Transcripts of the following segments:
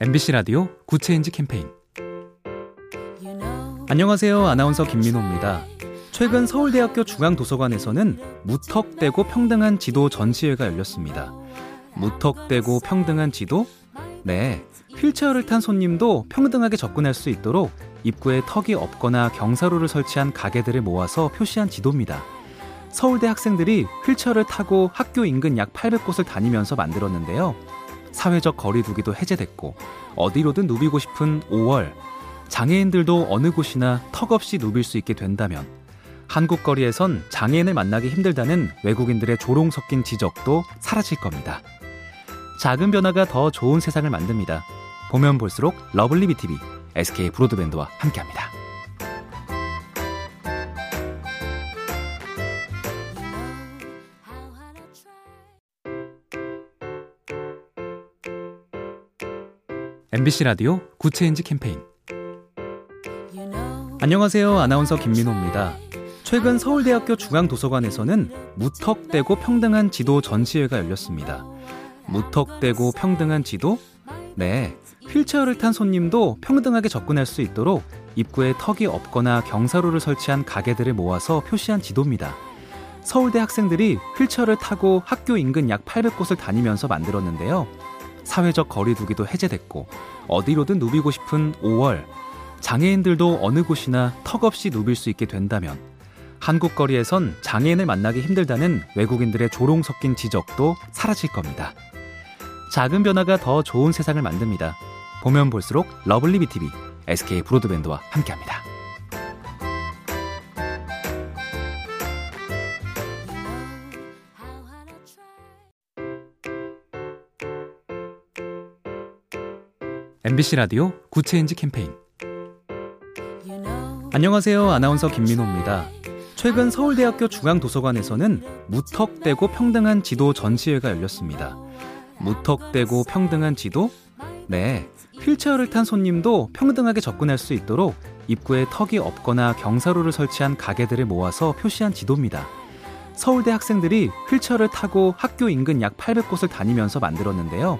MBC 라디오 good change 캠페인 안녕하세요. 아나운서 김민호입니다. 최근 서울대학교 중앙도서관에서는 무턱대고 평등한 지도 전시회가 열렸습니다. 무턱대고 평등한 지도? 네. 휠체어를 탄 손님도 평등하게 접근할 수 있도록 입구에 턱이 없거나 경사로를 설치한 가게들을 모아서 표시한 지도입니다. 서울대 학생들이 휠체어를 타고 학교 인근 약 800곳을 다니면서 만들었는데요. 사회적 거리두기도 해제됐고 어디로든 누비고 싶은 5월 장애인들도 어느 곳이나 턱없이 누빌 수 있게 된다면 한국 거리에선 장애인을 만나기 힘들다는 외국인들의 조롱 섞인 지적도 사라질 겁니다. 작은 변화가 더 좋은 세상을 만듭니다. 보면 볼수록 lovely B tv SK 브로드밴드와 함께합니다. MBC 라디오 good change 캠페인 안녕하세요. 아나운서 김민호입니다. 최근 서울대학교 중앙도서관에서는 무턱대고 평등한 지도 전시회가 열렸습니다. 무턱대고 평등한 지도? 네. 휠체어를 탄 손님도 평등하게 접근할 수 있도록 입구에 턱이 없거나 경사로를 설치한 가게들을 모아서 표시한 지도입니다. 서울대 학생들이 휠체어를 타고 학교 인근 약 800곳을 다니면서 만들었는데요. 사회적 거리두기도 해제됐고 어디로든 누비고 싶은 5월 장애인들도 어느 곳이나 턱없이 누빌 수 있게 된다면 한국 거리에선 장애인을 만나기 힘들다는 외국인들의 조롱 섞인 지적도 사라질 겁니다. 작은 변화가 더 좋은 세상을 만듭니다. 보면 볼수록 lovely B tv SK 브로드밴드와 함께합니다. MBC 라디오 good change 캠페인 안녕하세요. 아나운서 김민호입니다. 최근 서울대학교 중앙도서관에서는 무턱대고 평등한 지도 전시회가 열렸습니다. 무턱대고 평등한 지도? 네. 휠체어를 탄 손님도 평등하게 접근할 수 있도록 입구에 턱이 없거나 경사로를 설치한 가게들을 모아서 표시한 지도입니다. 서울대 학생들이 휠체어를 타고 학교 인근 약 800곳을 다니면서 만들었는데요.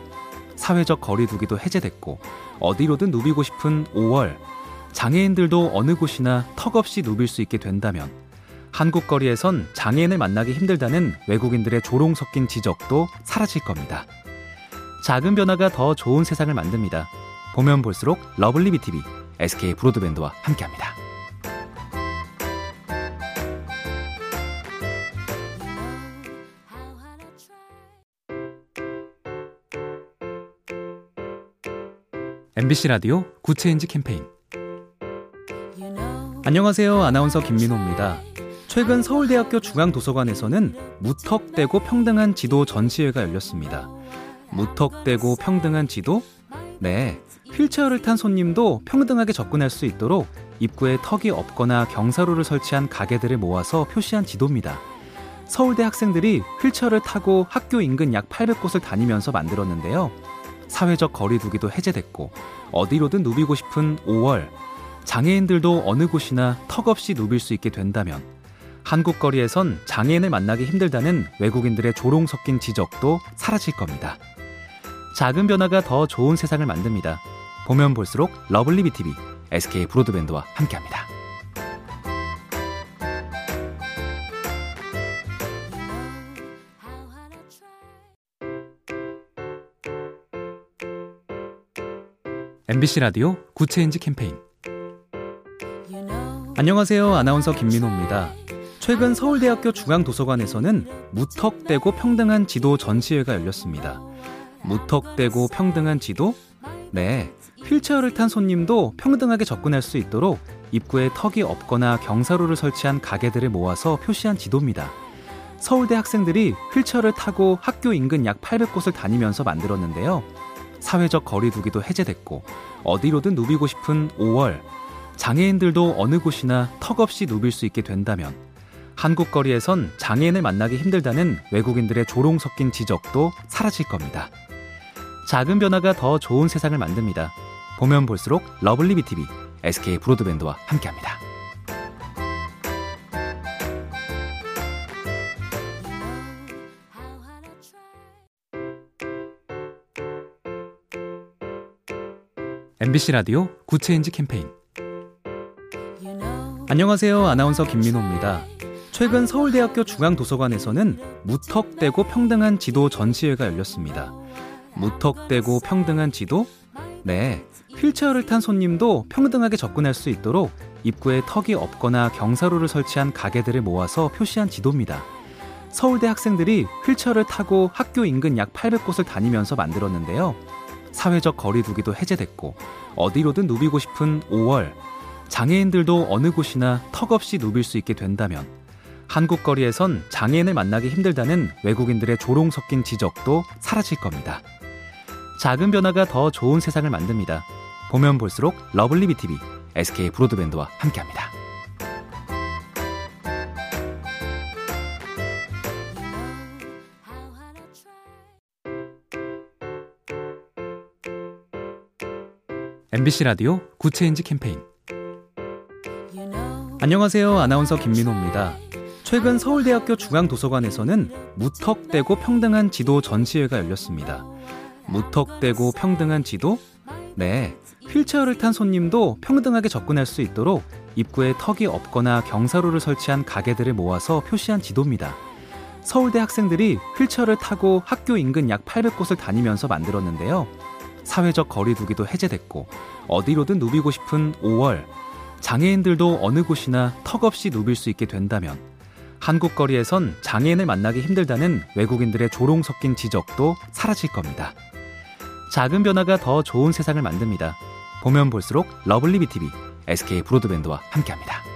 사회적 거리두기도 해제됐고 어디로든 누비고 싶은 5월 장애인들도 어느 곳이나 턱없이 누빌 수 있게 된다면 한국 거리에선 장애인을 만나기 힘들다는 외국인들의 조롱 섞인 지적도 사라질 겁니다. 작은 변화가 더 좋은 세상을 만듭니다. 보면 볼수록 lovely B tv SK 브로드밴드와 함께합니다. MBC 라디오 Good Change 캠페인 안녕하세요. 아나운서 김민호입니다. 최근 서울대학교 중앙도서관에서는 무턱대고 평등한 지도 전시회가 열렸습니다. 무턱대고 평등한 지도? 네. 휠체어를 탄 손님도 평등하게 접근할 수 있도록 입구에 턱이 없거나 경사로를 설치한 가게들을 모아서 표시한 지도입니다. 서울대 학생들이 휠체어를 타고 학교 인근 약 800곳을 다니면서 만들었는데요. 사회적 거리두기도 해제됐고 어디로든 누비고 싶은 5월 장애인들도 어느 곳이나 턱없이 누빌 수 있게 된다면 한국 거리에선 장애인을 만나기 힘들다는 외국인들의 조롱 섞인 지적도 사라질 겁니다. 작은 변화가 더 좋은 세상을 만듭니다. 보면 볼수록 lovely B tv SK 브로드밴드와 함께합니다. MBC 라디오 Good Change 캠페인 안녕하세요. 아나운서 김민호입니다. 최근 서울대학교 중앙도서관에서는 무턱대고 평등한 지도 전시회가 열렸습니다. 무턱대고 평등한 지도? 네. 휠체어를 탄 손님도 평등하게 접근할 수 있도록 입구에 턱이 없거나 경사로를 설치한 가게들을 모아서 표시한 지도입니다. 서울대 학생들이 휠체어를 타고 학교 인근 약 800곳을 다니면서 만들었는데요. 사회적 거리두기도 해제됐고 어디로든 누비고 싶은 5월 장애인들도 어느 곳이나 턱없이 누빌 수 있게 된다면 한국 거리에선 장애인을 만나기 힘들다는 외국인들의 조롱 섞인 지적도 사라질 겁니다. 작은 변화가 더 좋은 세상을 만듭니다. 보면 볼수록 lovely B tv SK 브로드밴드와 함께합니다. MBC 라디오 Good Change 캠페인 안녕하세요. 아나운서 김민호입니다. 최근 서울대학교 중앙도서관에서는 무턱대고 평등한 지도 전시회가 열렸습니다. 무턱대고 평등한 지도? 네. 휠체어를 탄 손님도 평등하게 접근할 수 있도록 입구에 턱이 없거나 경사로를 설치한 가게들을 모아서 표시한 지도입니다. 서울대 학생들이 휠체어를 타고 학교 인근 약 800곳을 다니면서 만들었는데요. 사회적 거리두기도 해제됐고 어디로든 누비고 싶은 5월 장애인들도 어느 곳이나 턱없이 누빌 수 있게 된다면 한국 거리에선 장애인을 만나기 힘들다는 외국인들의 조롱 섞인 지적도 사라질 겁니다. 작은 변화가 더 좋은 세상을 만듭니다. 보면 볼수록 lovely B tv SK 브로드밴드와 함께합니다. MBC 라디오 Good Change 캠페인 안녕하세요. 아나운서 김민호입니다. 최근 서울대학교 중앙도서관에서는 무턱대고 평등한 지도 전시회가 열렸습니다. 무턱대고 평등한 지도? 네. 휠체어를 탄 손님도 평등하게 접근할 수 있도록 입구에 턱이 없거나 경사로를 설치한 가게들을 모아서 표시한 지도입니다. 서울대 학생들이 휠체어를 타고 학교 인근 약 800곳을 다니면서 만들었는데요. 사회적 거리두기도 해제됐고 어디로든 누비고 싶은 5월 장애인들도 어느 곳이나 턱없이 누빌 수 있게 된다면 한국 거리에선 장애인을 만나기 힘들다는 외국인들의 조롱 섞인 지적도 사라질 겁니다. 작은 변화가 더 좋은 세상을 만듭니다. 보면 볼수록 lovely B tv SK 브로드밴드와 함께합니다.